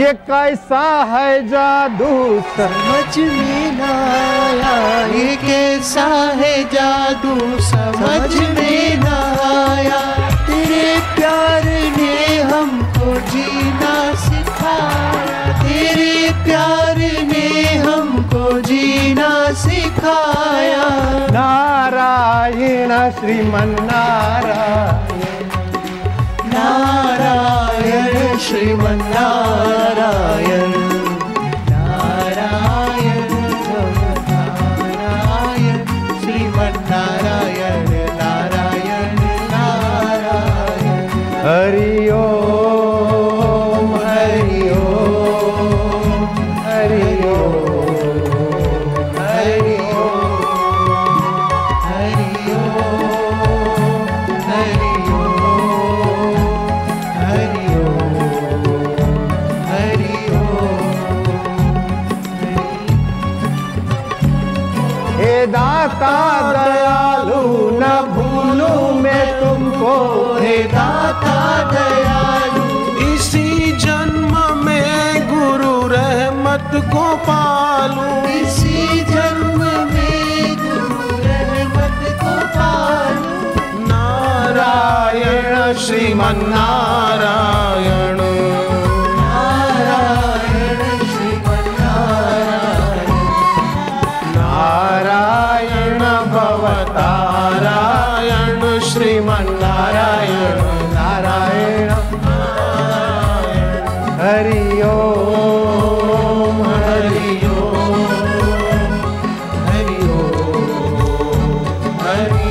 ये कैसा है जादू? समझ में ना आया। ये कैसा है जादू? समझ में ना आया। तेरे प्यार ने हमको जीना सिखाया। तेरे प्यार ने हमको जीना सिखाया। नारायण श्रीमन नारायण श्रीमन्नारायण। हे दाता दयालु। इसी जन्म में गुरु रहमत को पालू। इसी जन्म में गुरु रहमत को पालू। नारायण श्रीमन नारायण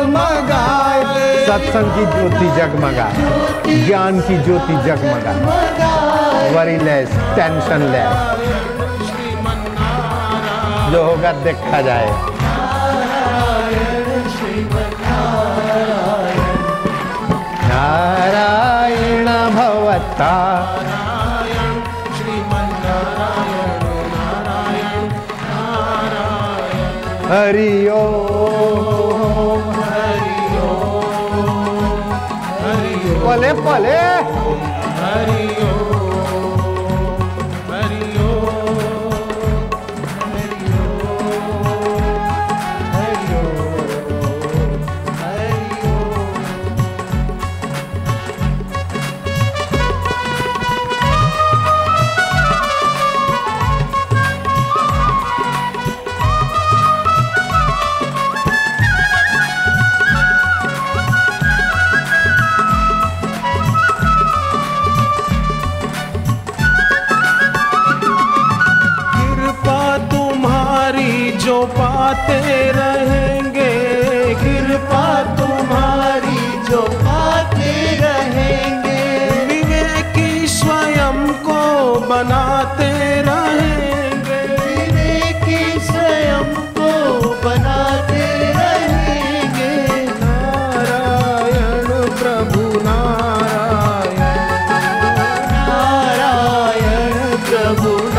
जगमगाए। सत्संग की ज्योति जगमगाए ज्ञान की ज्योति जगमगाए वरी लेस टेंशन लेस जो होगा देखा जाए। नारायण भवता। हरि É! ಪ್ರಭು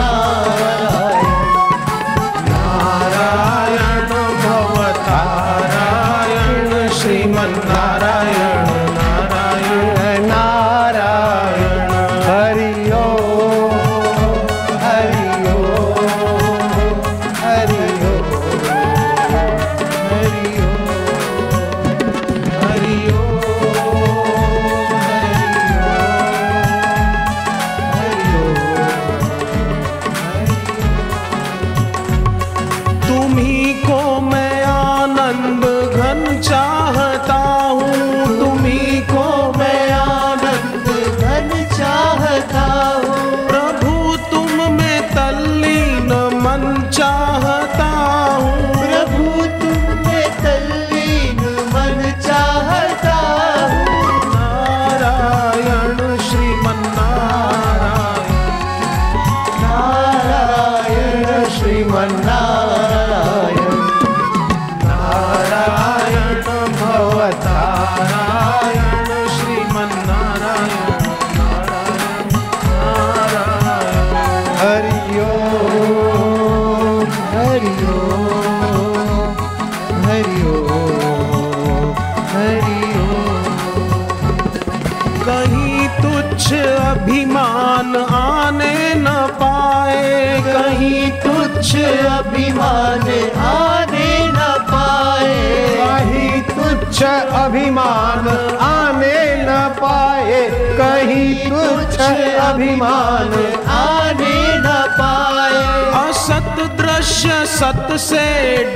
कहीं तुच्छ अभिमान आने न पाए। कहीं तुच्छ अभिमान आने न पाए। कहीं तुच्छ अभिमान आने न पाए। असत दृश्य सत से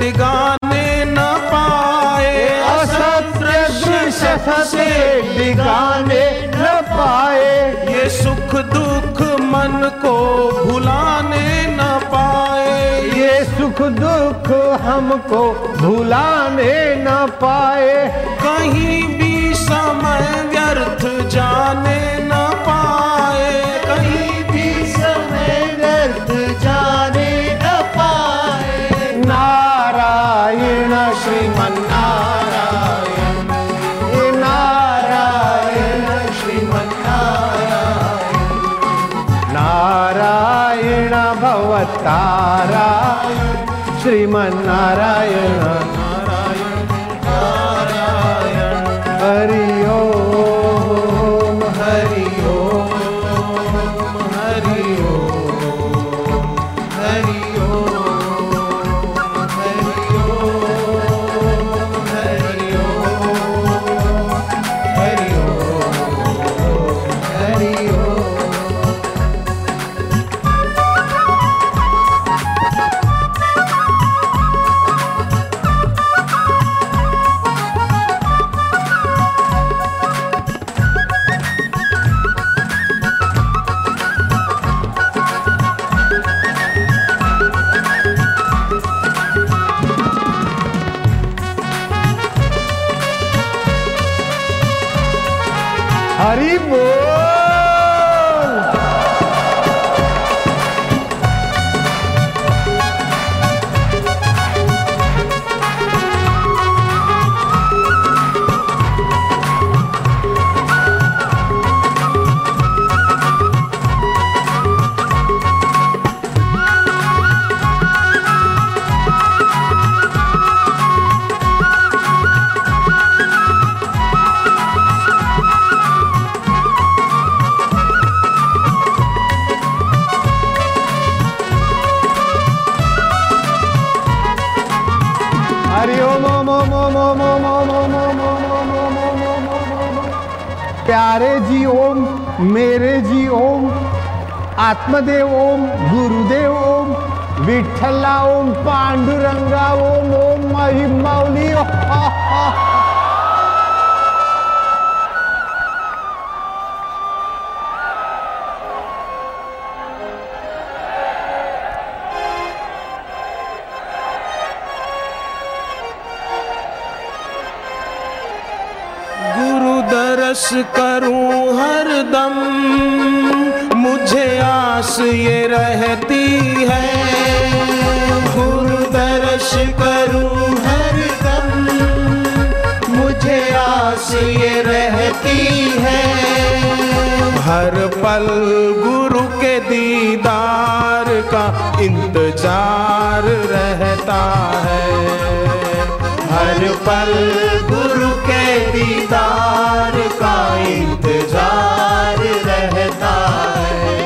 डिगाने न पाए। असत दृश्य सत से दिगाने न पाए। ये सुख दुख मन को भुलाने सुख दुख हमको भुलाने न पाए। कहीं भी समय व्यर्थ जाने न श्रीमन्नारायण। हरि बोल प्यारे जी ओम, मेरे जी ओम, आत्मदेव ओम, गुरुदेव ओम विठला ओम, पांडुरंगा ओम ओम, महिम ओम. दरस करूँ हर दम। मुझे आस ये रहती है। गुरु दर्श करूँ हर दम। मुझे आस ये रहती है। हर पल गुरु के दीदार का इंतज़ार रहता है। हर पल गुरु के दीदार का इंतज़ार रहता है।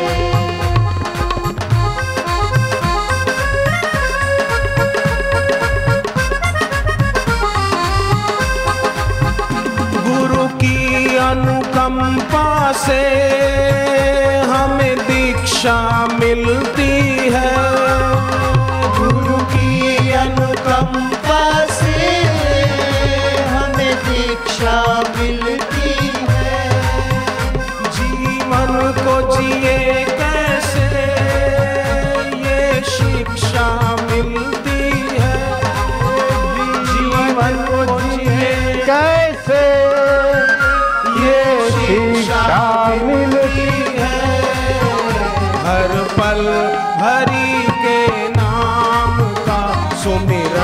गुरु की अनुकंपा से हमें दीक्षा मिलती है। मिलती है। जीवन को जिए कैसे? ये शिक्षा मिलती है। जीवन को जिए कैसे? ये शिक्षा मिलती है। हर पल हरि के नाम का सुमिरण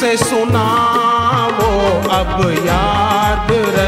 तुमसे सुना वो अब याद रह